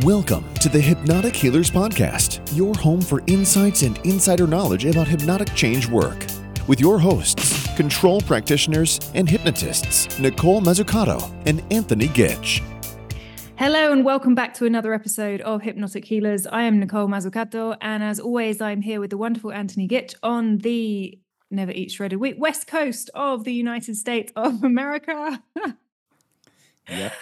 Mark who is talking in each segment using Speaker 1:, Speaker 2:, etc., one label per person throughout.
Speaker 1: Welcome to the Hypnotic Healers Podcast, your home for insights and insider knowledge about hypnotic change work. With your hosts, control practitioners and hypnotists, Nicole Mazzucato and Anthony Gitch.
Speaker 2: Hello and welcome back to another episode of Hypnotic Healers. I am Nicole Mazzucato, and as always, I'm here with the wonderful Anthony Gitch on the Never Eat Shredded Wheat West Coast of the United States of America.
Speaker 3: Yep.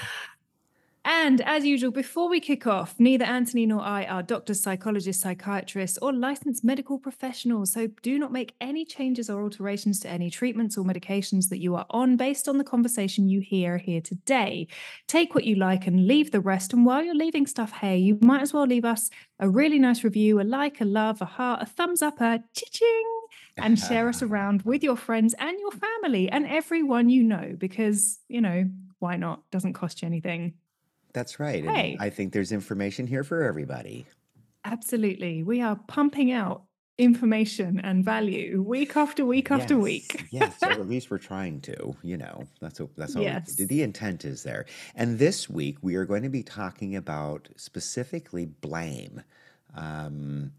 Speaker 2: And as usual, before we kick off, neither Anthony nor I are doctors, psychologists, psychiatrists, or licensed medical professionals. So do not make any changes or alterations to any treatments or medications that you are on based on the conversation you hear here today. Take what you like and leave the rest. And while you're leaving stuff here, you might as well leave us a really nice review, a like, a love, a heart, a thumbs up, a ching, and share us around with your friends and your family and everyone you know, because, you know, why not? Doesn't cost you anything.
Speaker 3: That's right. And I think there's information here for everybody.
Speaker 2: Absolutely. We are pumping out information and value week after week after week.
Speaker 3: yes, or at least we're trying to. You know, that's what that's all.
Speaker 2: Yes.
Speaker 3: The intent is there. And this week we are going to be talking about specifically blame. Um,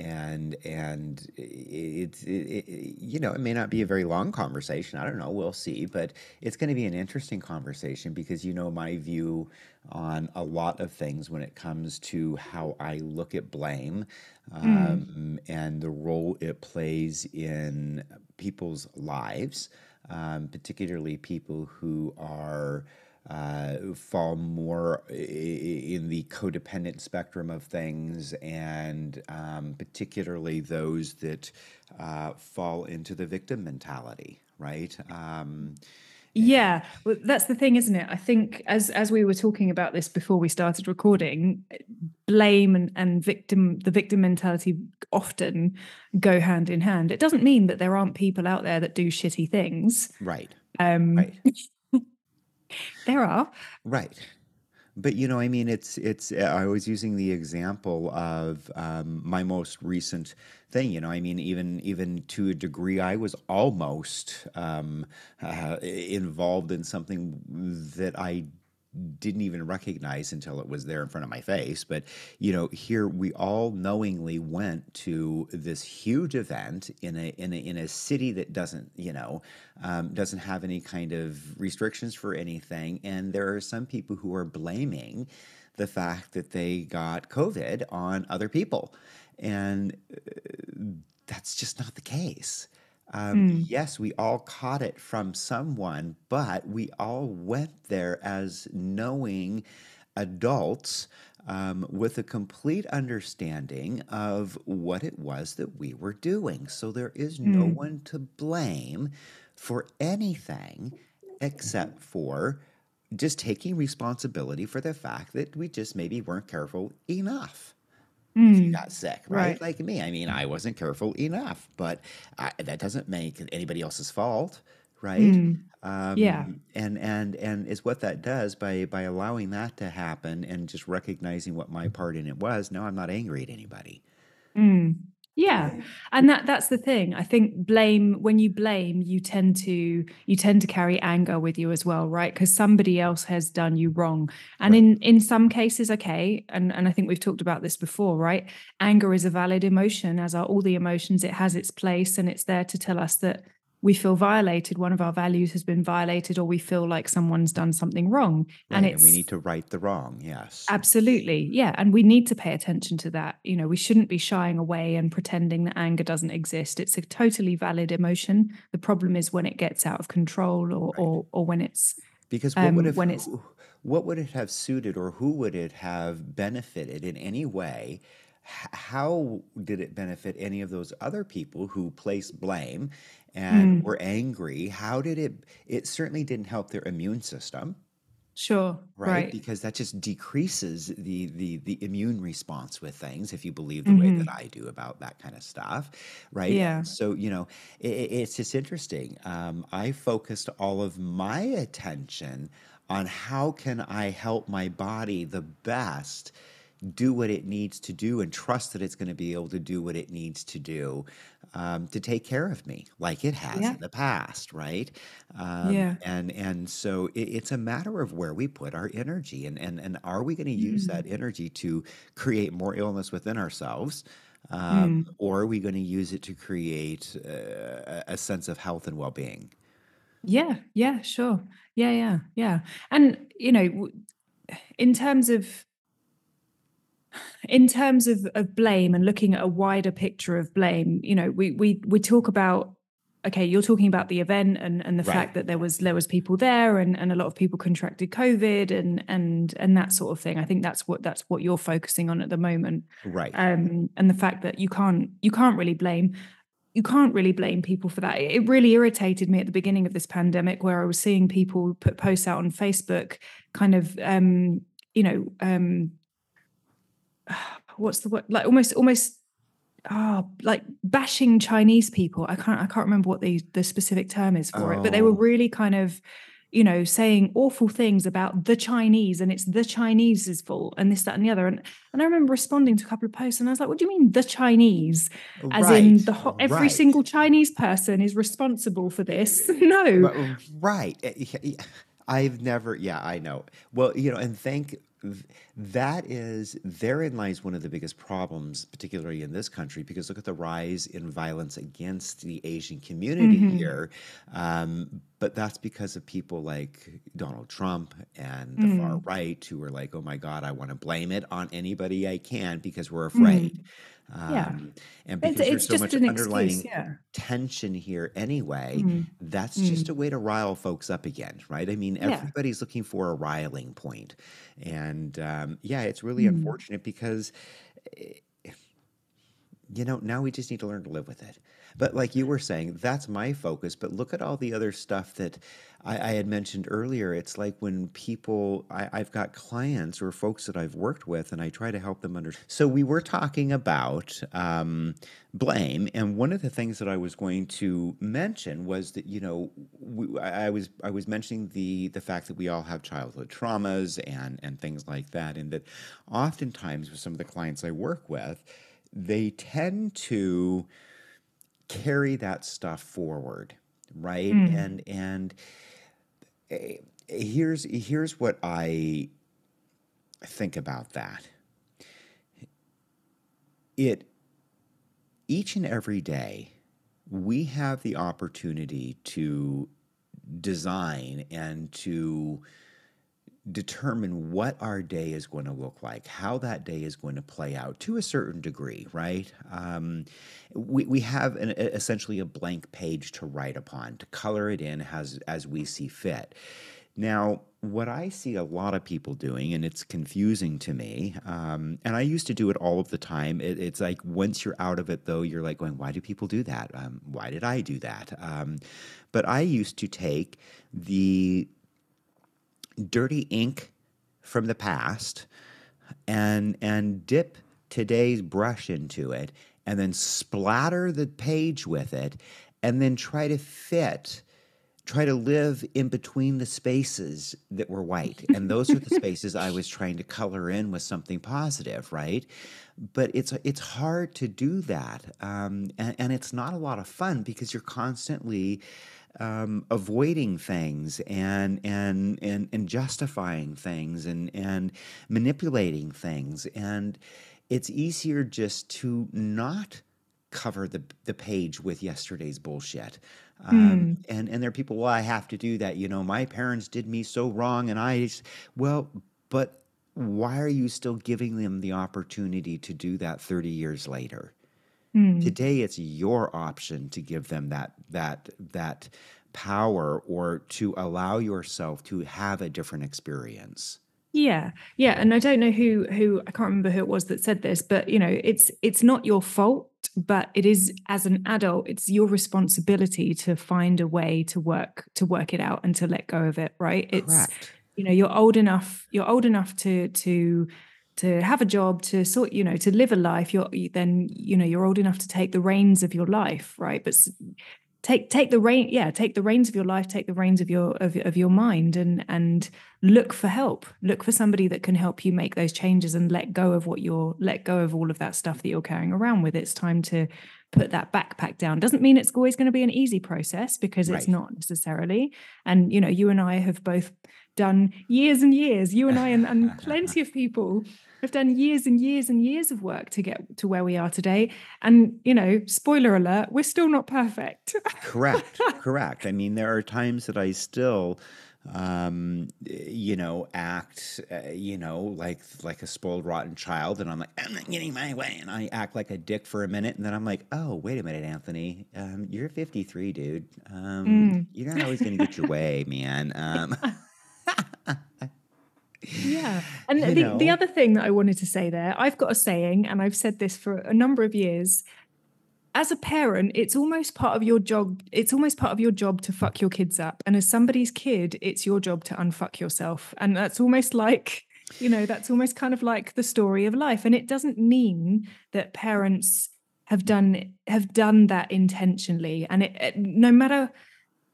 Speaker 3: and and it's it, it, you know it may not be a very long conversation i don't know we'll see but it's going to be an interesting conversation because you know my view on a lot of things when it comes to how i look at blame um, and the role it plays in people's lives um, particularly people who are uh, fall more in the codependent spectrum of things, and um, particularly those that uh, fall into the victim mentality, right? Um,
Speaker 2: Yeah, well, that's the thing, isn't it? I think as as we were talking about this before we started recording, blame and, and victim the victim mentality often go hand in hand. It doesn't mean that there aren't people out there that do shitty things.
Speaker 3: right,
Speaker 2: Um,
Speaker 3: right.
Speaker 2: There are.
Speaker 3: Right. But you know, I mean, it's it's. uh, I was using the example of um, my most recent thing. You know, I mean, even even to a degree, I was almost um, uh, involved in something that I didn't even recognize until it was there in front of my face. But you know, here we all knowingly went to this huge event in a in a in a city that doesn't you know um, doesn't have any kind of restrictions for anything, and there are some people who are blaming the fact that they got COVID on other people, and uh, that's just not the case. Um, yes, we all caught it from someone, but we all went there as knowing adults um, with a complete understanding of what it was that we were doing. So there is no one to blame for anything except for just taking responsibility for the fact that we just maybe weren't careful enough you got sick, right?
Speaker 2: right.
Speaker 3: Like me. I mean, I wasn't careful enough, but I, that doesn't make anybody else's fault, right? Um,
Speaker 2: Yeah.
Speaker 3: And and and is what that does by by allowing that to happen and just recognizing what my part in it was. Now I'm not angry at anybody.
Speaker 2: Mm. Yeah, and that that's the thing. I think blame when you blame, you tend to you tend to carry anger with you as well, right? Because somebody else has done you wrong. And
Speaker 3: Right.
Speaker 2: in in some cases, okay, and and I think we've talked about this before, right? Anger is a valid emotion, as are all the emotions. It has its place, and it's there to tell us that we feel violated. One of our values has been violated, or we feel like someone's done something wrong, and
Speaker 3: Right.
Speaker 2: it's
Speaker 3: And we need to right the wrong. Yes.
Speaker 2: Absolutely. Yeah. And we need to pay attention to that. You know, we shouldn't be shying away and pretending that anger doesn't exist. It's a totally valid emotion. The problem is when it gets out of control or or, or when it's
Speaker 3: Because what would
Speaker 2: um
Speaker 3: have
Speaker 2: when it's
Speaker 3: what would it have suited or who would it have benefited in any way? How did it benefit any of those other people who placed blame and
Speaker 2: Mm,
Speaker 3: were angry? How did it? It certainly didn't help their immune system,
Speaker 2: sure.
Speaker 3: right?
Speaker 2: Right.
Speaker 3: Because that just decreases the the the immune response with things. If you believe the way that
Speaker 2: hmm
Speaker 3: I do about that kind of stuff, right?
Speaker 2: Yeah.
Speaker 3: So you know, i i- it's just interesting. Um, I focused all of my attention on how can I help my body the best do what it needs to do and trust that it's going to be able to do what it needs to do um, to take care of me like it has
Speaker 2: Yeah.
Speaker 3: in the past right um,
Speaker 2: Yeah.
Speaker 3: and and so it, it's a matter of where we put our energy and and, and are we going to use
Speaker 2: Mm.
Speaker 3: that energy to create more illness within ourselves
Speaker 2: Mm.
Speaker 3: um, or are we going to use it to create uh, a a sense of health and well-being
Speaker 2: Yeah, yeah, sure. Yeah, yeah, yeah. And you know, in terms of in terms of of blame and looking at a wider picture of blame, you know, we we we talk about okay, you're talking about the event and and the
Speaker 3: right
Speaker 2: fact that there was there was people there and and a lot of people contracted COVID and and and that sort of thing. I think that's what that's what you're focusing on at the moment.
Speaker 3: right
Speaker 2: Um and the fact that you can't you can't really blame you can't really blame people for that. It it really irritated me at the beginning of this pandemic where I was seeing people put posts out on Facebook kind of um you know um what's the word like almost almost ah like bashing Chinese people. I can't I can't remember what the the specific term is for it, but they were
Speaker 3: oh
Speaker 2: really kind of you know saying awful things about the Chinese and it's the Chinese's fault and this that and the other and and I remember responding to a couple of posts and I was like what do you mean the Chinese as in the whole, every
Speaker 3: right
Speaker 2: single Chinese person is responsible for this no
Speaker 3: Ri- Right. Eh. I've never, yeah, I know. Well, you know, and thank th- that is therein lies one of the biggest problems, particularly in this country, because look at the rise in violence against the Asian community
Speaker 2: hmm
Speaker 3: here. Um, but that's because of people like Donald Trump and the far
Speaker 2: mm,
Speaker 3: right who are like, oh my God, I want to blame it on anybody I can because we're
Speaker 2: mm.
Speaker 3: afraid.
Speaker 2: yeah
Speaker 3: Um, and
Speaker 2: it's
Speaker 3: because there's so much
Speaker 2: an excuse
Speaker 3: underlying
Speaker 2: yeah
Speaker 3: tension here anyway,
Speaker 2: mm,
Speaker 3: that's
Speaker 2: mm.
Speaker 3: just a way to rile folks up again, right? I mean,
Speaker 2: yeah
Speaker 3: everybody's looking for a riling point. And um, yeah, it's really
Speaker 2: mm.
Speaker 3: unfortunate because, eh, you know, now we just need to learn to live with it. But like you were saying, that's my focus. But look at all the other stuff that I, I had mentioned earlier. It's like when people, I, I've got clients or folks that I've worked with, and I try to help them understand. So we were talking about um, blame, and one of the things that I was going to mention was that you know we, I was I was mentioning the the fact that we all have childhood traumas and and things like that, and that oftentimes with some of the clients I work with, they tend to carry that stuff forward right
Speaker 2: Mm.
Speaker 3: and and eh, here's here's what i think about that it each and every day we have the opportunity to design and to determine what our day is going to look like, how that day is going to play out to a certain degree, right? Um, we, we have an, essentially a blank page to write upon, to color it in as, as we see fit. Now, what I see a lot of people doing, and it's confusing to me, um, and I used to do it all of the time. It, it's like once you're out of it, though, you're like going, "Why do people do that? Um, why did I do that?" Um, but I used to take the dirty ink from the past and and dip today's brush into it and then splatter the page with it and then try to fit try to live in between the spaces that were white. And those are the spaces i was trying to color in with something positive right? But it's it's hard to do that um, and, and it's not a lot of fun because you're constantly um, avoiding things and and and and justifying things and and manipulating things. And it's easier just to not cover the the page with yesterday's bullshit. Um,
Speaker 2: Mm.
Speaker 3: and and there are people well I have to do that. You know my parents did me so wrong and I just, well but why are you still giving them the opportunity to do that 30 years later
Speaker 2: Mm.
Speaker 3: today it's your option to give them that that that power or to allow yourself to have a different experience
Speaker 2: Yeah, yeah, and I don't know who who I can't remember who it was that said this, but you know, it's it's not your fault, but it is as an adult, it's your responsibility to find a way to work to work it out and to let go of it, right? It's
Speaker 3: correct
Speaker 2: you know, you're old enough, you're old enough to to to have a job, to sort, you know, to live a life. You're you- then, you know, you're old enough to take the reins of your life, right? But take take the rein yeah take the reins of your life take the reins of your of, of your mind and and look for help look for somebody that can help you make those changes and let go of what you're let go of all of that stuff that you're carrying around with it's time to put that backpack down doesn't mean it's always going to be an easy process because it's
Speaker 3: Right.
Speaker 2: not necessarily and you know you and i have both done years and years you and i and, and plenty of people have done years and years and years of work to get to where we are today and you know spoiler alert we're still not perfect
Speaker 3: Correct, correct. I mean, there are times that I still, um, you know, act, uh, you know, like like a spoiled, rotten child, and I'm like, I'm not getting my way, and I act like a dick for a minute, and then I'm like, oh, wait a minute, Anthony, um, you're 53, dude. Um,
Speaker 2: Mm.
Speaker 3: You're not always going to get your way, man. Um,
Speaker 2: Yeah. And the, the other thing that I wanted to say there, I've got a saying, and I've said this for a number of years. As a parent, it's almost part of your job. It's almost part of your job to fuck your kids up. And as somebody's kid, it's your job to unfuck yourself. And that's almost like, you know, that's almost kind of like the story of life. And it doesn't mean that parents have done have done that intentionally. And it, it no matter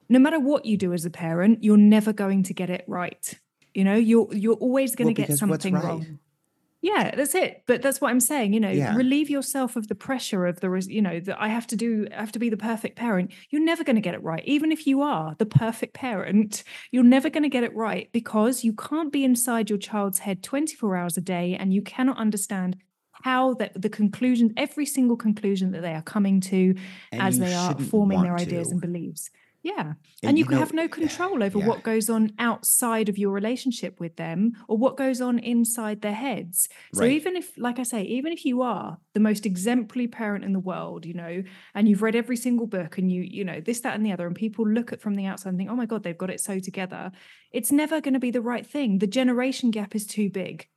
Speaker 2: no matter what you do as a parent, you're never going to get it right. You know, you're you're always going
Speaker 3: Well,
Speaker 2: to get something
Speaker 3: right?
Speaker 2: wrong. Yeah, that's it. But that's what I'm saying. You know,
Speaker 3: Yeah.
Speaker 2: relieve yourself of the pressure of the, you know, that I have to do, I have to be the perfect parent. You're never going to get it right. Even if you are the perfect parent, you're never going to get it right because you can't be inside your child's head 24 hours a day and you cannot understand how that the conclusion, every single conclusion that they are coming to
Speaker 3: And
Speaker 2: as they are forming their ideas
Speaker 3: to.
Speaker 2: and beliefs. Yeah.
Speaker 3: And
Speaker 2: And, you,
Speaker 3: you
Speaker 2: have no control over
Speaker 3: yeah.
Speaker 2: what goes on outside of your relationship with them or what goes on inside their heads. So
Speaker 3: Right.
Speaker 2: even if, like I say, even if you are the most exemplary parent in the world, you know, and you've read every single book and you, you know, this, that, and the other, and people look at from the outside and think, oh my God, they've got it so together. It's never going to be the right thing. The generation gap is too big.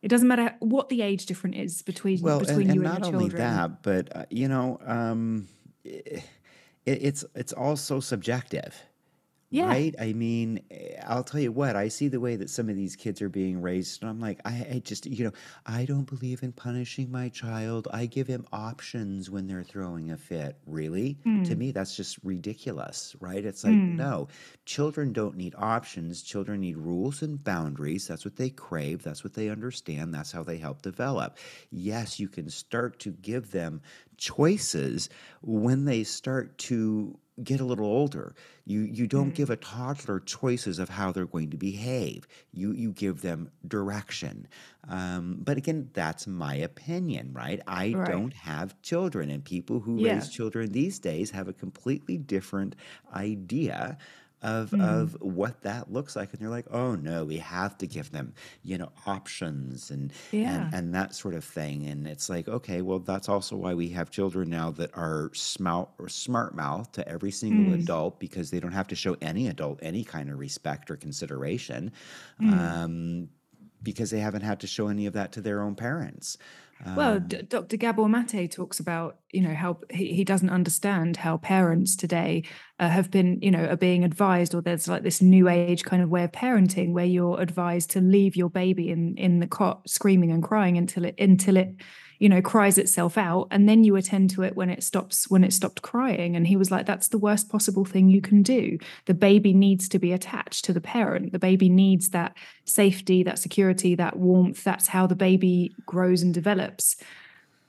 Speaker 2: It doesn't matter what the age difference is between
Speaker 3: Well,
Speaker 2: between
Speaker 3: and,
Speaker 2: you
Speaker 3: and
Speaker 2: and
Speaker 3: not only
Speaker 2: children.
Speaker 3: that, but uh, you know, um, i- it, it's it's also subjective,
Speaker 2: Yeah.
Speaker 3: right? I mean, eh, I'll tell you what, I see the way that some of these kids are being raised, and I'm like, I, I just, you know, I don't believe in punishing my child. I give him options when they're throwing a fit. Really? To
Speaker 2: Mm.
Speaker 3: me, that's just ridiculous, right? It's like,
Speaker 2: Mm.
Speaker 3: no, children don't need options. Children need rules and boundaries. That's what they crave. That's what they understand. That's how they help develop. Yes, you can start to give them choices when they start to get a little older. You you don't
Speaker 2: Mm.
Speaker 3: give a toddler choices of how they're going to behave. You you give them direction. Um, but again, that's my opinion, right? I
Speaker 2: Right.
Speaker 3: don't have children, and people who
Speaker 2: Yeah.
Speaker 3: raise children these days have a completely different idea of
Speaker 2: Mm.
Speaker 3: of what that looks like and they're like oh no we have to give them you know options and
Speaker 2: Yeah.
Speaker 3: and and that sort of thing and it's like okay well that's also why we have children now that are smart or smart mouth to every single
Speaker 2: Mm.
Speaker 3: adult because they don't have to show any adult any kind of respect or consideration
Speaker 2: Mm.
Speaker 3: um because they haven't had to show any of that to their own parents
Speaker 2: Well,
Speaker 3: Um,
Speaker 2: D- Dr. Gabor Mate talks about, you know, how he, he doesn't understand how parents today uh, have been, you know, are being advised, or there's like this new age kind of way of parenting where you're advised to leave your baby in in the cot screaming and crying until it until it, you know, cries itself out, and then you attend to it when it stops when it stopped crying. And he was like, that's the worst possible thing you can do. The baby needs to be attached to the parent. The baby needs that safety, that security, that warmth. That's how the baby grows and develops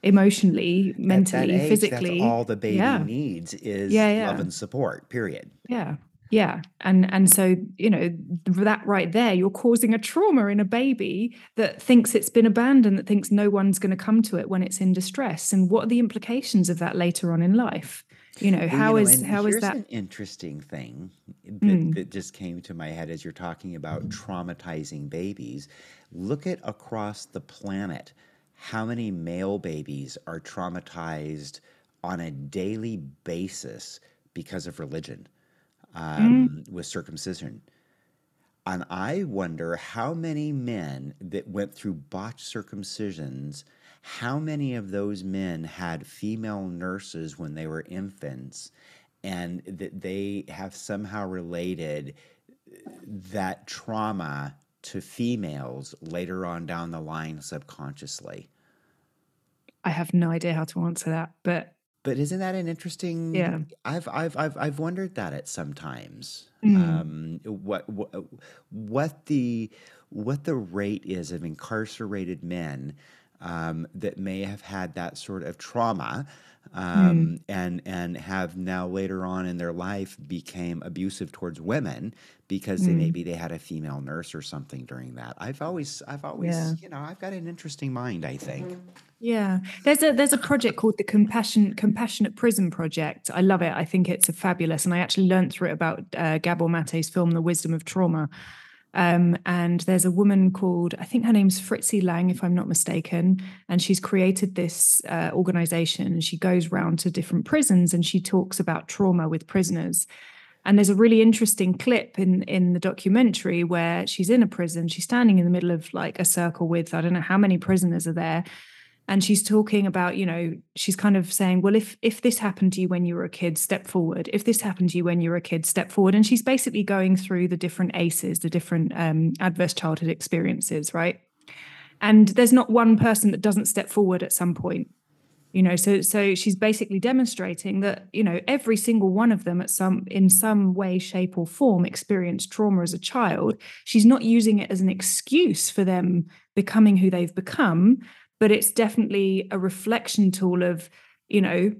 Speaker 2: emotionally, mentally,
Speaker 3: age,
Speaker 2: physically.
Speaker 3: that's all the baby
Speaker 2: yeah.
Speaker 3: needs is
Speaker 2: Yeah,
Speaker 3: love and support period
Speaker 2: Yeah. Yeah. And and so, you know, that right there, you're causing a trauma in a baby that thinks it's been abandoned, that thinks no one's going to come to it when it's in distress. And what are the implications of that later on in life? You know,
Speaker 3: Well, you
Speaker 2: how
Speaker 3: know,
Speaker 2: is how is that
Speaker 3: an interesting thing that,
Speaker 2: Mm.
Speaker 3: that just came to my head as you're talking about traumatizing babies. Look at across the planet how many male babies are traumatized on a daily basis because of religion um, with circumcision. And I wonder how many men that went through botched circumcisions, how many of those men had female nurses when they were infants, and that they have somehow related that trauma to females later on down the line subconsciously.
Speaker 2: I have no idea how to answer that, but
Speaker 3: But isn't that an interesting?
Speaker 2: Yeah.
Speaker 3: I've I've I've I've wondered that at sometimes.
Speaker 2: Mm.
Speaker 3: Um, what what what the what the rate is of incarcerated men um, that may have had that sort of trauma
Speaker 2: Mm.
Speaker 3: um, and and have now later on in their life became abusive towards women because they
Speaker 2: Mm.
Speaker 3: maybe they had a female nurse or something during that. I've always I've always
Speaker 2: Yeah.
Speaker 3: you know I've got an interesting mind. I think.
Speaker 2: Yeah, there's a there's a project called the Compassion Compassionate Prison Project. I love it. I think it's a fabulous, and I actually learned through it about uh, Gabor Mate's film The Wisdom of Trauma. Um, and there's a woman called I think her name's Fritzi Lang, if I'm not mistaken, and she's created this uh, organization. And she goes round to different prisons and she talks about trauma with prisoners. And there's a really interesting clip in in the documentary where she's in a prison. She's standing in the middle of like a circle with I don't know how many prisoners are there, and she's talking about you know she's kind of saying well if if this happened to you when you were a kid step forward. If this happened to you when you were a kid step forward. And she's basically going through the different ACEs the different um, adverse childhood experiences right? And there's not one person that doesn't step forward at some point you know? So so she's basically demonstrating that you know every single one of them at some in some way shape or form experienced trauma as a child. She's not using it as an excuse for them becoming who they've become but it's definitely a reflection tool of you know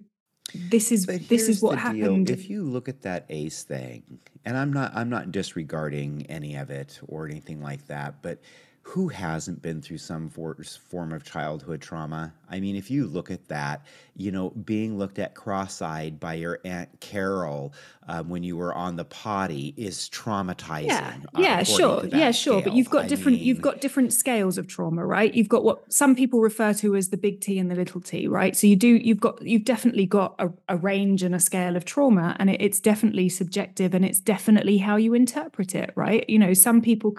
Speaker 2: this is this is what
Speaker 3: the deal.
Speaker 2: happened
Speaker 3: If you look at that ACE thing, and I'm not I'm not disregarding any of it or anything like that, but who hasn't been through some for, form of childhood trauma? I mean, if you look at that, you know, being looked at cross-eyed by your aunt Carol um, when you were on the potty is traumatizing.
Speaker 2: yeah
Speaker 3: uh,
Speaker 2: yeah sure yeah sure but you've got
Speaker 3: I
Speaker 2: different you've got different scales of trauma right you've got what some people refer to as the big t and the little t right so you do you've got you've definitely got a, a range and a scale of trauma and it, it's definitely subjective and it's definitely how you interpret it right you know some people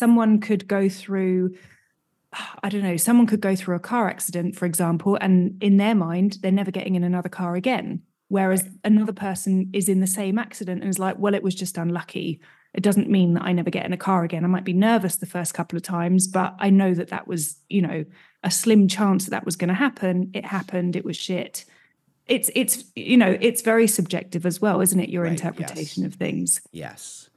Speaker 2: someone could go through I don't know, someone could go through a car accident, for example, and in their mind, they're never getting in another car again. Whereas
Speaker 3: Right.
Speaker 2: another person is in the same accident and is like, well, it was just unlucky. It doesn't mean that I never get in a car again. I might be nervous the first couple of times, but I know that that was, you know, a slim chance that that was going to happen. It happened. It was shit. It's, it's, you know, it's very subjective as well, isn't it? Your
Speaker 3: Right,
Speaker 2: interpretation
Speaker 3: yes.
Speaker 2: of things.
Speaker 3: yes.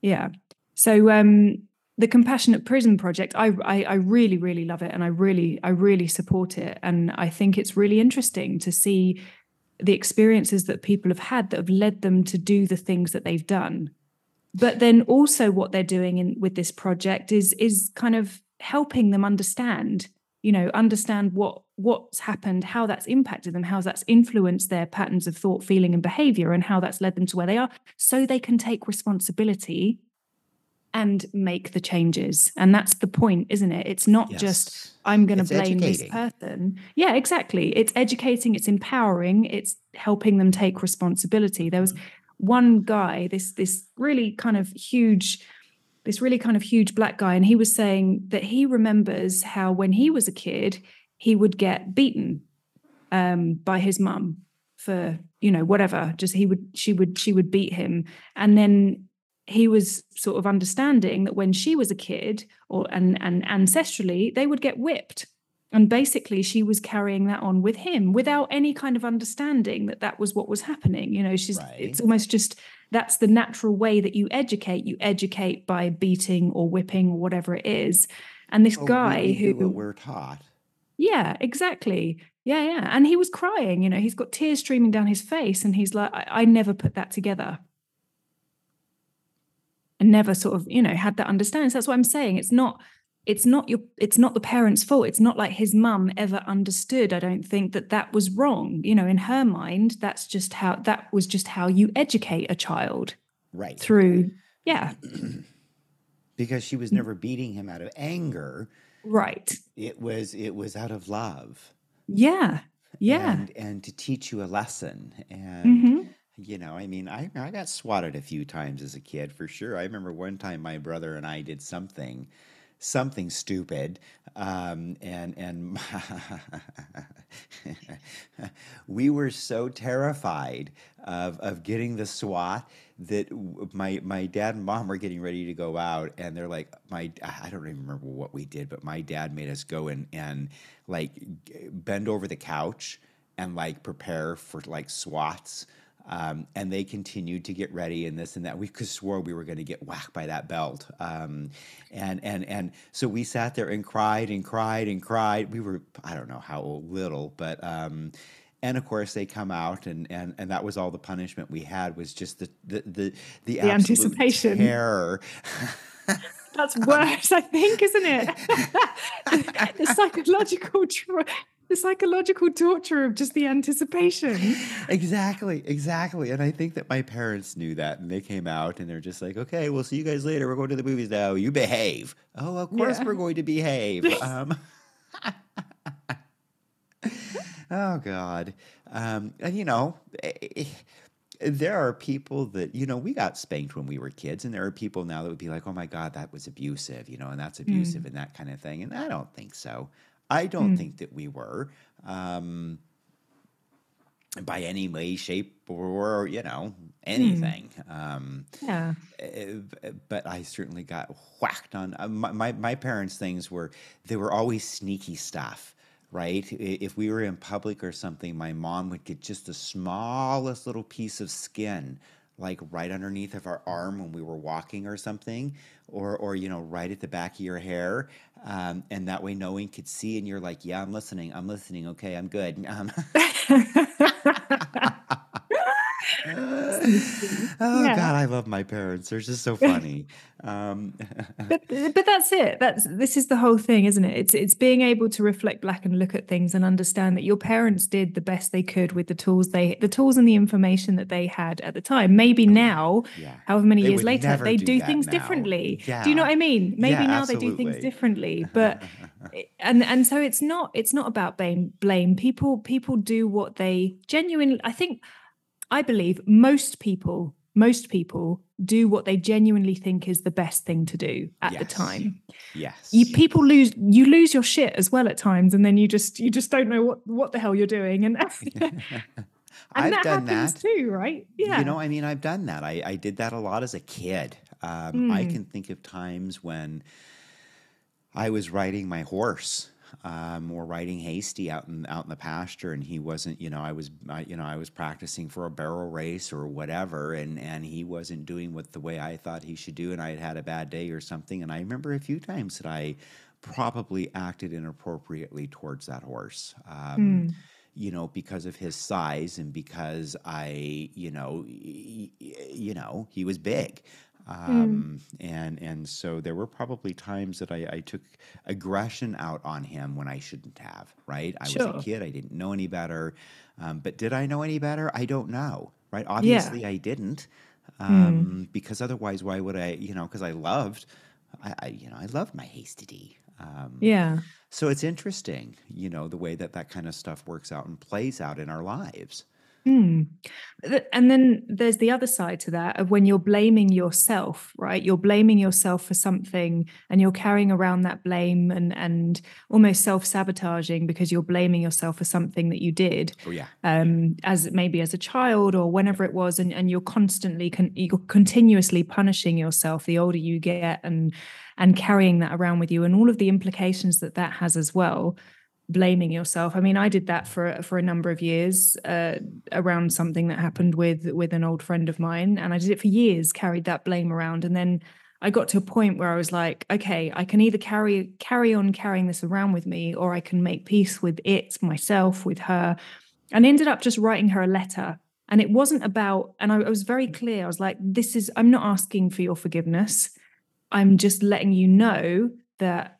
Speaker 2: Yeah. So um the Compassionate Prison Project, I, I I really, really love it and I really, I really support it. And I think it's really interesting to see the experiences that people have had that have led them to do the things that they've done. But then also what they're doing in with this project is is kind of helping them understand, you know, understand what what's happened, how that's impacted them, how that's influenced their patterns of thought, feeling, and behavior, and how that's led them to where they are, so they can take responsibility and make the changes. And that's the point, isn't it? It's not just I'm going to blame this person. Yeah, exactly. It's educating, it's empowering, it's helping them take responsibility. There was one guy, this this really kind of huge this really kind of huge black guy and he was saying that he remembers how when he was a kid he would get beaten um, by his mum for you know whatever just he would she would she would beat him and then he was sort of understanding that when she was a kid or and and ancestrally they would get whipped and basically she was carrying that on with him without any kind of understanding that that was what was happening you know she's it's almost just that's the natural way that you educate you educate by beating or whipping or whatever it is and this
Speaker 3: Oh,
Speaker 2: guy
Speaker 3: we
Speaker 2: who
Speaker 3: what we're taught.
Speaker 2: yeah, exactly. Yeah, yeah. And he was crying, you know, he's got tears streaming down his face, and he's like, I, I never put that together. And never sort of, you know, had that understanding. So that's what I'm saying. It's not, it's not your, it's not the parent's fault. It's not like his mum ever understood. I don't think that that was wrong. You know, in her mind, that's just how, that was just how you educate a child
Speaker 3: Right.
Speaker 2: through, yeah,
Speaker 3: because she was never beating him out of anger.
Speaker 2: right.
Speaker 3: It was it was out of love.
Speaker 2: Yeah, yeah.
Speaker 3: And and to teach you a lesson. And
Speaker 2: hmm
Speaker 3: you know, I mean, I I got swatted a few times as a kid for sure. I remember one time my brother and I did something something stupid um, and and we were so terrified of of getting the SWAT that my my dad and mom were getting ready to go out and they're like my I don't even remember what we did but my dad made us go and and like bend over the couch and like prepare for like swats. Um, and they continued to get ready and this and that. We could swore we were going to get whacked by that belt. Um, and and and so we sat there and cried and cried and cried. We were I don't know how old, little, but um, and of course they come out and and and that was all the punishment we had was just the the the the,
Speaker 2: The anticipation.
Speaker 3: terror.
Speaker 2: That's worse, I think, isn't it? the psychological tra- the psychological torture of just the anticipation.
Speaker 3: exactly, exactly. And I think that my parents knew that and they came out and they're just like, okay, we'll see you guys later. We're going to the movies now. You behave. Oh, of course
Speaker 2: Yeah.
Speaker 3: we're going to behave. Um, oh, God. Um, and, you know, eh, eh, there are people that, you know, we got spanked when we were kids, and there are people now that would be like, oh my God, that was abusive, you know, and that's abusive and that kind of thing. And I don't think so. I don't think that we were. Um, by any way, shape, or you know anything. Um,
Speaker 2: Yeah.
Speaker 3: eh, but I certainly got whacked on. uh, My, my my parents' things were they were always sneaky stuff, right? If we were in public or something, my mom would get just the smallest little piece of skin. Like right underneath of our arm when we were walking or something, or or you know right at the back of your hair, um, and that way no one could see, and you're like, yeah, I'm listening, I'm listening, okay, I'm good. Um, oh
Speaker 2: Yeah.
Speaker 3: God, I love my parents. They're just so funny. Um,
Speaker 2: but but that's it that's this is the whole thing isn't it it's it's being able to reflect back and look at things and understand that your parents did the best they could with the tools they the tools and the information that they had at the time maybe now
Speaker 3: yeah.
Speaker 2: however many
Speaker 3: They
Speaker 2: years later they
Speaker 3: do
Speaker 2: do things
Speaker 3: now.
Speaker 2: differently
Speaker 3: Yeah.
Speaker 2: do you know what i mean maybe
Speaker 3: Yeah,
Speaker 2: now they do things differently but and and so it's not it's not about blame blame people people do what they genuinely i think i believe most people most people do what they genuinely think is the best thing to do at the time
Speaker 3: Yes.
Speaker 2: you people lose you lose your shit as well at times and then you just you just don't know what what the hell you're doing and and
Speaker 3: I've
Speaker 2: that
Speaker 3: done
Speaker 2: happens
Speaker 3: that.
Speaker 2: too right yeah
Speaker 3: You know, I mean, I've done that. I, I did that a lot as a kid. Um, I
Speaker 2: Mm.
Speaker 3: can think of times when I was riding my horse um, or riding Hasty out in out in the pasture, and he wasn't. You know, I was, I, you know, I was practicing for a barrel race or whatever, and and he wasn't doing what the way I thought he should do, and I had had a bad day or something. And I remember a few times that I probably acted inappropriately towards that horse. Um,
Speaker 2: Mm.
Speaker 3: you know, because of his size and because I, you know, you know, he was big. Um, and and so there were probably times that I, I took aggression out on him when I shouldn't have. Right? I was a kid. I didn't know any better. Um, but did I know any better? I don't know. Right? Obviously, I didn't. Um, Because otherwise, why would I? You know, because I loved, I, I you know, I loved my hasty D. Um,
Speaker 2: yeah
Speaker 3: so it's interesting, you know, the way that that kind of stuff works out and plays out in our lives.
Speaker 2: Hmm. And then there's the other side to that of when you're blaming yourself, right? You're blaming yourself for something and you're carrying around that blame and and almost self-sabotaging because you're blaming yourself for something that you did
Speaker 3: Oh yeah,
Speaker 2: um as maybe as a child or whenever it was and, and you're constantly con- you're continuously punishing yourself the older you get and and carrying that around with you and all of the implications that that has as well blaming yourself. I mean i did that for for a number of years uh, around something that happened with with an old friend of mine and i did it for years carried that blame around and then i got to a point where i was like okay i can either carry carry on carrying this around with me or i can make peace with it myself with her and ended up just writing her a letter and it wasn't about and I, I was very clear i was like this is i'm not asking for your forgiveness. I'm just letting you know that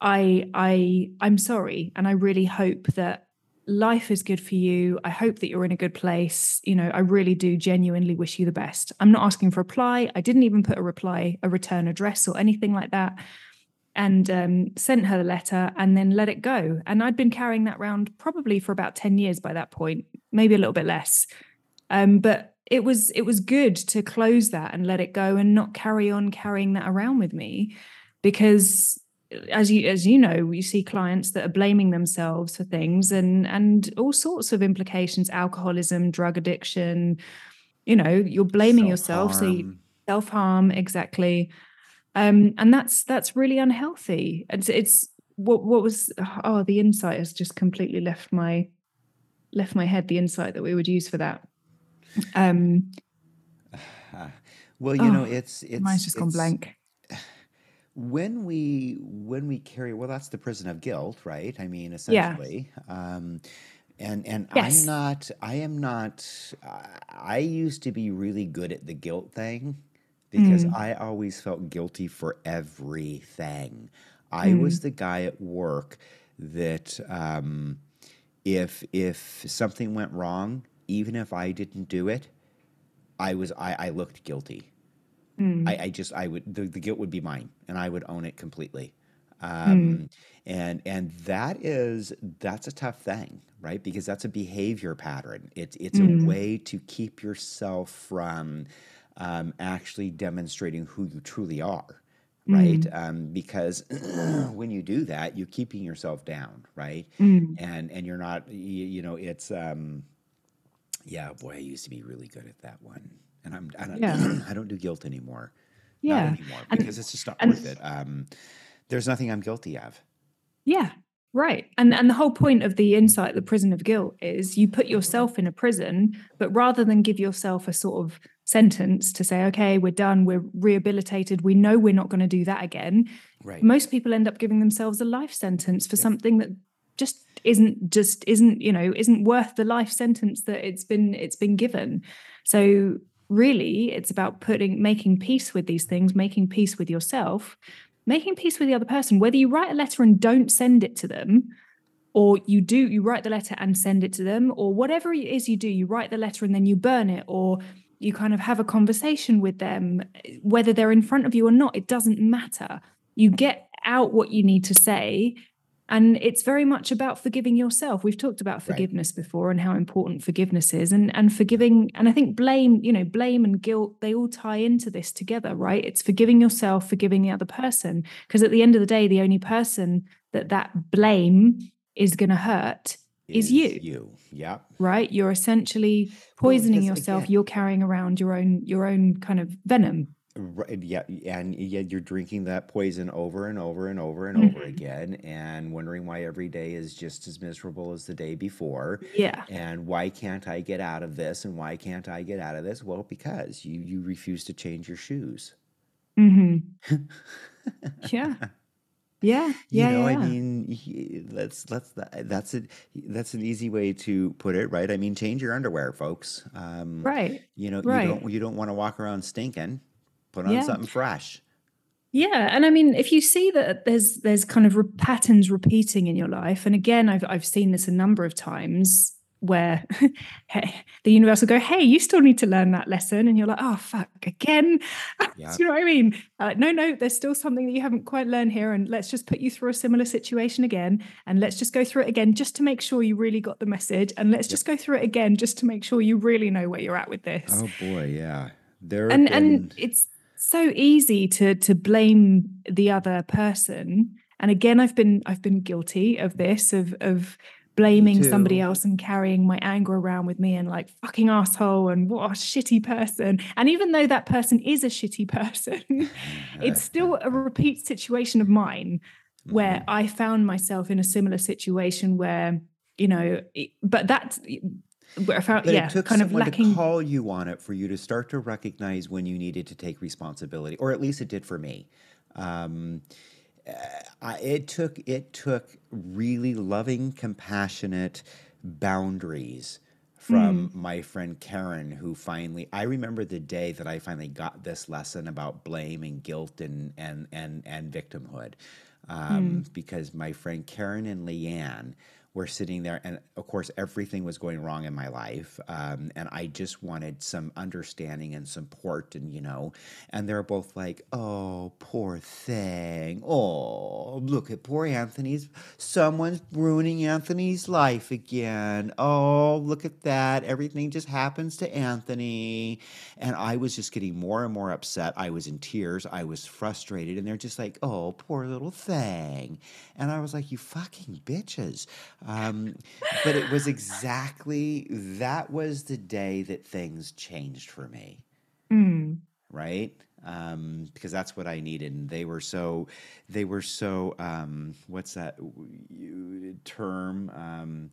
Speaker 2: i i i'm sorry and i really hope that life is good for you i hope that you're in a good place you know i really do genuinely wish you the best i'm not asking for a reply i didn't even put a reply a return address or anything like that and um, sent her the letter and then let it go. And I'd been carrying that around probably for about 10 years by that point, maybe a little bit less. Um, but it was it was good to close that and let it go and not carry on carrying that around with me because as you as you know you see clients that are blaming themselves for things and and all sorts of implications alcoholism drug addiction you know you're blaming yourself so you,
Speaker 3: Self-harm.
Speaker 2: self-harm exactly um and that's that's really unhealthy it's, it's what what was oh the insight has just completely left my left my head the insight that we would use for that. Um,
Speaker 3: well, you know,
Speaker 2: oh,
Speaker 3: it's
Speaker 2: mine's
Speaker 3: it's
Speaker 2: just gone
Speaker 3: it's
Speaker 2: blank.
Speaker 3: When we when we carry well, that's the prison of guilt, right? I mean,
Speaker 2: Yeah.
Speaker 3: essentially. Um, and and I'm not I am not I I used to be really good at the guilt thing because
Speaker 2: Mm,
Speaker 3: I always felt guilty for everything. I was
Speaker 2: mm,
Speaker 3: the guy at work that um, if if something went wrong, even if I didn't do it, I was I, I looked guilty. I,
Speaker 2: mm,
Speaker 3: I just I would the, the guilt would be mine and I would own it completely.
Speaker 2: mm,
Speaker 3: Um, and and that is that's a tough thing, right? Because that's a behavior pattern. It's it's a
Speaker 2: mm.
Speaker 3: way to keep yourself from um, actually demonstrating who you truly are, right?
Speaker 2: Mm,
Speaker 3: Um, because when you do that, you're keeping yourself down, right?
Speaker 2: mm.
Speaker 3: And and you're not you, you know it's um, yeah, boy, I used to be really good at that one, and I'm I don't I don't do guilt anymore, not
Speaker 2: Yeah.
Speaker 3: anymore
Speaker 2: And
Speaker 3: because it's just not
Speaker 2: and
Speaker 3: worth it. Um, there's nothing I'm guilty of.
Speaker 2: yeah, right. And and the whole point of the insight, the prison of guilt, is you put yourself in a prison, but rather than give yourself a sort of sentence to say, okay, we're done, we're rehabilitated, we know we're not going to do that again.
Speaker 3: Right.
Speaker 2: Most people end up giving themselves a life sentence for
Speaker 3: Yep.
Speaker 2: something that just isn't just isn't you know isn't worth the life sentence that it's been it's been given so really it's about putting making peace with these things making peace with yourself making peace with the other person. Whether you write a letter and don't send it to them or you do you write the letter and send it to them or whatever it is you do you write the letter and then you burn it or you kind of have a conversation with them whether they're in front of you or not it doesn't matter. You get out what you need to say and it's very much about forgiving yourself we've talked about
Speaker 3: Right.
Speaker 2: forgiveness before and how important forgiveness is and and forgiving and i think blame you know blame and guilt they all tie into this together right it's forgiving yourself forgiving the other person because at the end of the day the only person that that blame is going to hurt is
Speaker 3: Is
Speaker 2: you
Speaker 3: you? Yep.
Speaker 2: right you're essentially poisoning
Speaker 3: because
Speaker 2: yourself
Speaker 3: again,
Speaker 2: you're carrying around your own your own kind of venom
Speaker 3: Right, yeah, and yet you're drinking that poison over and over and over and over
Speaker 2: Mhm.
Speaker 3: again, and wondering why every day is just as miserable as the day before,
Speaker 2: yeah
Speaker 3: and why can't I get out of this, and why can't I get out of this? Well, because you you refuse to change your shoes.
Speaker 2: hmm yeah yeah
Speaker 3: You know,
Speaker 2: yeah
Speaker 3: I mean, that's that's that's it. That's an easy way to put it, right? I mean, change your underwear, folks. Um,
Speaker 2: right
Speaker 3: you know, you don't you don't want to walk around stinking. Put on
Speaker 2: yeah
Speaker 3: something fresh.
Speaker 2: Yeah, and I mean, if you see that there's there's kind of re- patterns repeating in your life, and again, I've I've seen this a number of times where hey, the universe will go, "Hey, you still need to learn that lesson," and you're like, "Oh fuck, again." Do
Speaker 3: Yeah,
Speaker 2: you know what I mean? Uh, no, no, there's still something that you haven't quite learned here, and let's just put you through a similar situation again, and let's just go through it again, just to make sure you really got the message, and let's just go through it again, just to make sure you really know where you're at with this
Speaker 3: Oh boy, yeah. There
Speaker 2: and and it's so easy to to blame the other person. And again i've been i've been guilty of this of of blaming somebody else and carrying my anger around with me and like fucking asshole and what a shitty person. And even though that person is a shitty person it's still a repeat situation of mine where
Speaker 3: Mhm.
Speaker 2: i found myself in a similar situation where you know but that's found
Speaker 3: But
Speaker 2: yeah
Speaker 3: it took
Speaker 2: kind of
Speaker 3: someone to
Speaker 2: lacking
Speaker 3: call you on it for you to start to recognize when you needed to take responsibility, or at least it did for me. Um, uh, I, it took it took really loving, compassionate boundaries from
Speaker 2: Mm,
Speaker 3: my friend Karen, who finally I remember the day that I finally got this lesson about blame and guilt and and and and victimhood, um,
Speaker 2: mm,
Speaker 3: because my friend Karen and Leanne were sitting there, and of course everything was going wrong in my life, um, and I just wanted some understanding and support, and you know, and they're both like, "Oh, poor thing. Oh, look at poor Anthony's. Someone's ruining Anthony's life again. Oh, look at that. Everything just happens to Anthony." And I was just getting more and more upset. I was in tears. I was frustrated, and they're just like, "Oh, poor little thing." And I was like, "You fucking bitches." Um, but it was exactly that was the day that things changed for me.
Speaker 2: Mm.
Speaker 3: right? Um, because that's what i needed and they were so they were so um, what's that term? Um,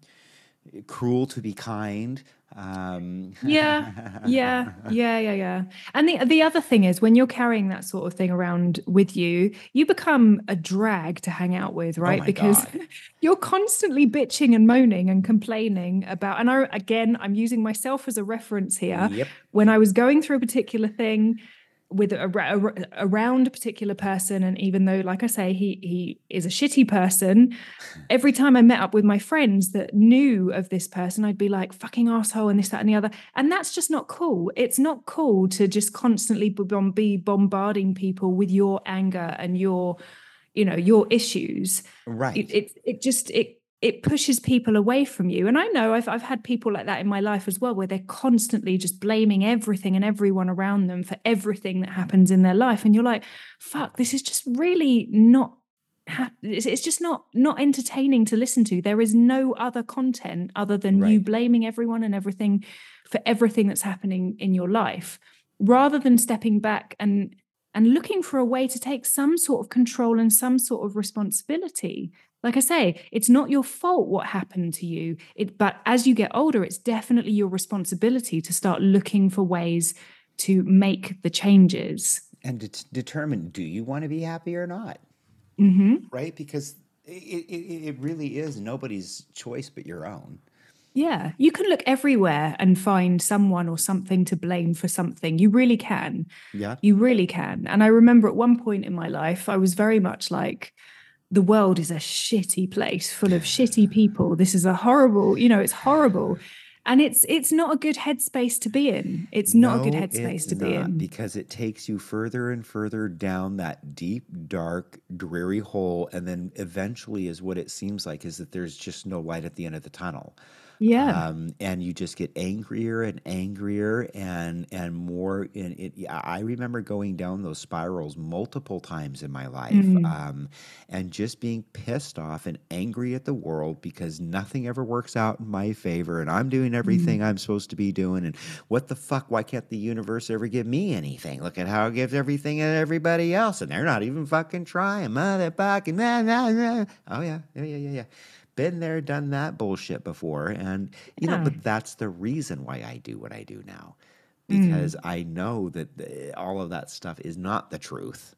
Speaker 3: cruel to be kind. Um,
Speaker 2: yeah, yeah, yeah, yeah, yeah. And the the other thing is when you're carrying that sort of thing around with you, you become a drag to hang out with, right?
Speaker 3: my
Speaker 2: because
Speaker 3: God.
Speaker 2: you're constantly bitching and moaning and complaining about. And I again, I'm using myself as a reference here.
Speaker 3: Yep.
Speaker 2: When I was going through a particular thing with a, a- around a particular person, and even though, like I say, he he is a shitty person, every time I met up with my friends that knew of this person, I'd be like, fucking asshole, and this, that, and the other. And that's just not cool. It's not cool to just constantly be bombarding people with your anger and your, you know, your issues.
Speaker 3: Right.
Speaker 2: It it, it just it it pushes people away from you. And I know I've I've had people like that in my life as well, where they're constantly just blaming everything and everyone around them for everything that happens in their life. And you're like, fuck, this is just really not ha- it's, it's just not not entertaining to listen to there is no other content other than you blaming everyone and everything for everything that's happening in your life rather than stepping back and and looking for a way to take some sort of control and some sort of responsibility like i say it's not your fault what happened to you it but as you get older it's definitely your responsibility to start looking for ways to make the changes
Speaker 3: and det- determine do you want to be happy or not?
Speaker 2: hmm
Speaker 3: Right? Because it, it, it really is nobody's choice but your own.
Speaker 2: Yeah, you can look everywhere and find someone or something to blame for something. You really can.
Speaker 3: Yeah.
Speaker 2: You really can. And I remember at one point in my life, I was very much like, the world is a shitty place full of shitty people. This is a horrible, you know, it's horrible. And it's it's not a good headspace to be in. It's not a good headspace to be in.
Speaker 3: because it takes you further and further down that deep, dark, dreary hole, and then eventually, is what it seems like, is that there's just no light at the end of the tunnel.
Speaker 2: Yeah.
Speaker 3: um, and you just get angrier and angrier and and more And it i remember going down those spirals multiple times in my life
Speaker 2: Mm.
Speaker 3: um, and just being pissed off and angry at the world because nothing ever works out in my favor and i'm doing everything
Speaker 2: Mm.
Speaker 3: i'm supposed to be doing and what the fuck why can't the universe ever give me anything look at how it gives everything to everybody else and they're not even fucking trying motherfucking nah, nah, nah. oh yeah yeah yeah yeah yeah been there, done that bullshit before. And, you know, but that's the reason why I do what I do now.
Speaker 2: Mm.
Speaker 3: Because I know that the, all of that stuff is not the truth.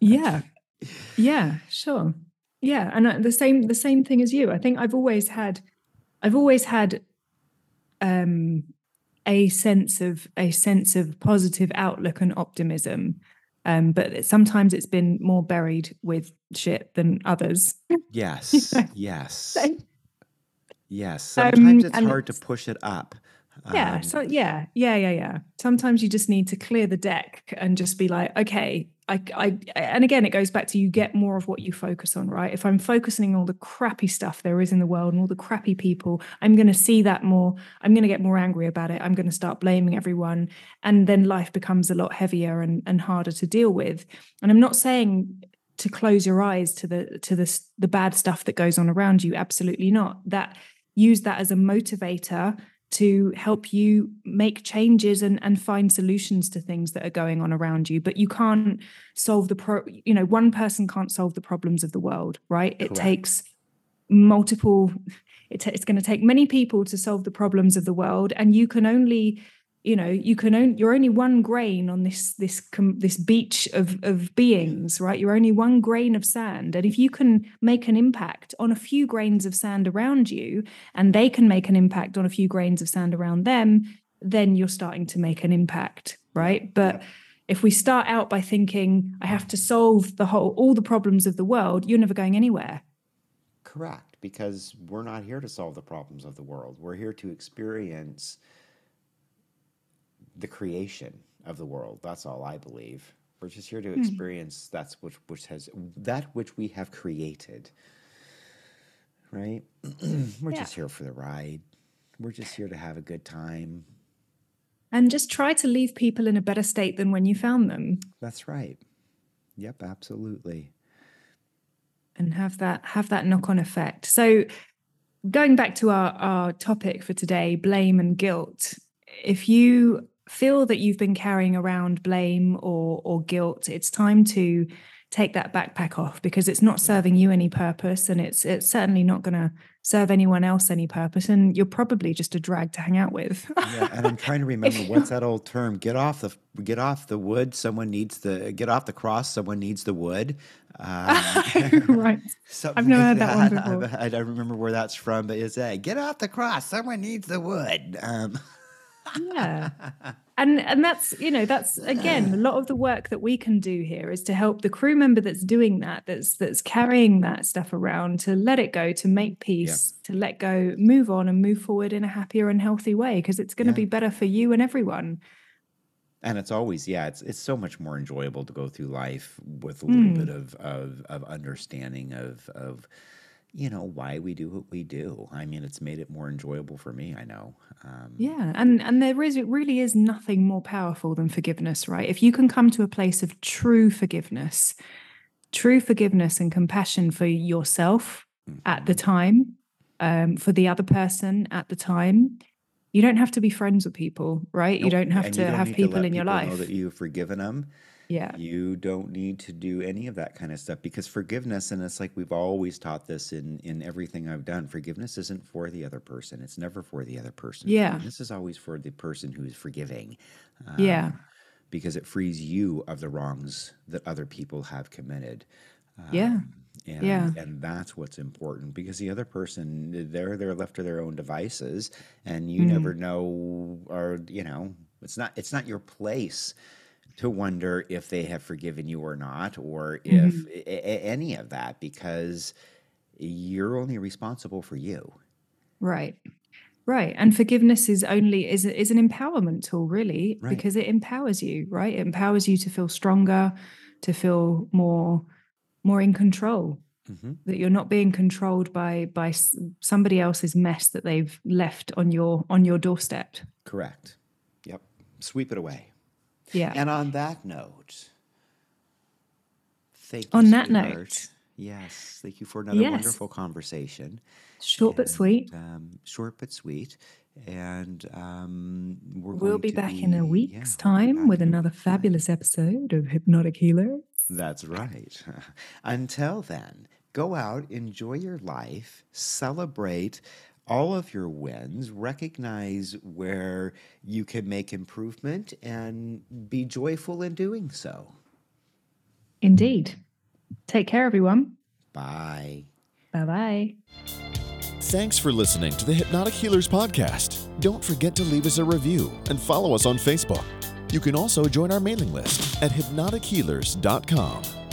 Speaker 2: yeah yeah sure yeah and uh, the same the same thing as you i think i've always had i've always had um a sense of a sense of positive outlook and optimism um but sometimes it's been more buried with shit than others
Speaker 3: yes. Yes.
Speaker 2: So-
Speaker 3: Yes.
Speaker 2: Um,
Speaker 3: Sometimes it's
Speaker 2: and
Speaker 3: hard to push it up.
Speaker 2: Yeah
Speaker 3: Um,
Speaker 2: so yeah yeah yeah yeah. Sometimes you just need to clear the deck and just be like okay I, I and again it goes back to you get more of what you focus on right? If i'm focusing on all the crappy stuff there is in the world and all the crappy people i'm going to see that more i'm going to get more angry about it i'm going to start blaming everyone and then life becomes a lot heavier and, and harder to deal with. And i'm not saying to close your eyes to the to the the bad stuff that goes on around you absolutely not. That use that as a motivator to help you make changes and, and find solutions to things that are going on around you but you can't solve the pro you know one person can't solve the problems of the world right it
Speaker 3: Correct.
Speaker 2: takes multiple it ta- it's going to take many people to solve the problems of the world and you can only you know you can only you're only one grain on this this this beach of of beings right you're only one grain of sand and if you can make an impact on a few grains of sand around you and they can make an impact on a few grains of sand around them then you're starting to make an impact right but if we start out by thinking i have to solve the whole all the problems of the world you're never going anywhere
Speaker 3: Correct. Because we're not here to solve the problems of the world. We're here to experience the creation of the world. That's all I believe. We're just here to
Speaker 2: Hmm.
Speaker 3: experience that's which which has that which we have created. Right? We're
Speaker 2: Yeah.
Speaker 3: just here for the ride. We're just here to have a good time.
Speaker 2: and just try to leave people in a better state than when you found them
Speaker 3: That's right. Yep, absolutely.
Speaker 2: and have that have that knock-on effect so going back to our our topic for today blame and guilt if you feel that you've been carrying around blame or or guilt it's time to take that backpack off because it's not serving you any purpose and it's it's certainly not going to serve anyone else any purpose and you're probably just a drag to hang out with.
Speaker 3: Yeah and i'm trying to remember what's that old term get off the get off the wood someone needs the get off the cross someone needs the wood.
Speaker 2: Um, right i've never like heard that, that, one before.
Speaker 3: I, I, don't remember where that's from but it's a get off the cross someone needs the wood. Um,
Speaker 2: yeah and and that's you know that's again a lot of the work that we can do here is to help the crew member that's doing that that's that's carrying that stuff around to let it go to make peace yeah. to let go move on and move forward in a happier and healthy way because it's going to yeah. be better for you and everyone
Speaker 3: and it's always yeah it's it's so much more enjoyable to go through life with a little mm. bit of, of of understanding of of you know why we do what we do i mean it's made it more enjoyable for me i know
Speaker 2: um, yeah and and there is it really is nothing more powerful than forgiveness right if you can come to a place of true forgiveness true forgiveness and compassion for yourself mm-hmm. at the mm-hmm. time um, for the other person at the time you don't have to be friends with people right nope. you don't have
Speaker 3: and
Speaker 2: to have people in
Speaker 3: your
Speaker 2: life
Speaker 3: that you've forgiven them
Speaker 2: yeah.
Speaker 3: You don't need to do any of that kind of stuff because forgiveness, and it's like we've always taught this in in everything I've done. Forgiveness isn't for the other person. It's never for the other person.
Speaker 2: Yeah.
Speaker 3: This is always for the person who is forgiving.
Speaker 2: Um, yeah.
Speaker 3: Because it frees you of the wrongs that other people have committed.
Speaker 2: Um, yeah.
Speaker 3: And,
Speaker 2: yeah.
Speaker 3: and that's what's important because the other person they're they're left to their own devices and you mm. never know or you know it's not it's not your place to wonder if they have forgiven you or not, or if mm-hmm. a- any of that, because you're only responsible for you.
Speaker 2: Right. Right. And forgiveness is only is is an empowerment tool, really, right. because it empowers you, right? It empowers you to feel stronger, to feel more more in control. Mm-hmm. That you're not being controlled by by somebody else's mess that they've left on your on your doorstep.
Speaker 3: Correct. Yep. Sweep it away.
Speaker 2: Yeah.
Speaker 3: And on that note, thank you.
Speaker 2: On that note.
Speaker 3: Yes. Thank you for another yes. wonderful conversation.
Speaker 2: Short and, but sweet.
Speaker 3: Um, short but sweet. And um,
Speaker 2: we will be back be, in a week's yeah, time with another fabulous episode of Hypnotic Healer.
Speaker 3: That's right. Until then, go out, enjoy your life, celebrate all of your wins, recognize where you can make improvement, and be joyful in doing so.
Speaker 2: Indeed. Take care, everyone.
Speaker 3: Bye.
Speaker 2: Bye bye.
Speaker 1: Thanks for listening to the Hypnotic Healers Podcast. Don't forget to leave us a review and follow us on Facebook. You can also join our mailing list at hypnotichealers.com.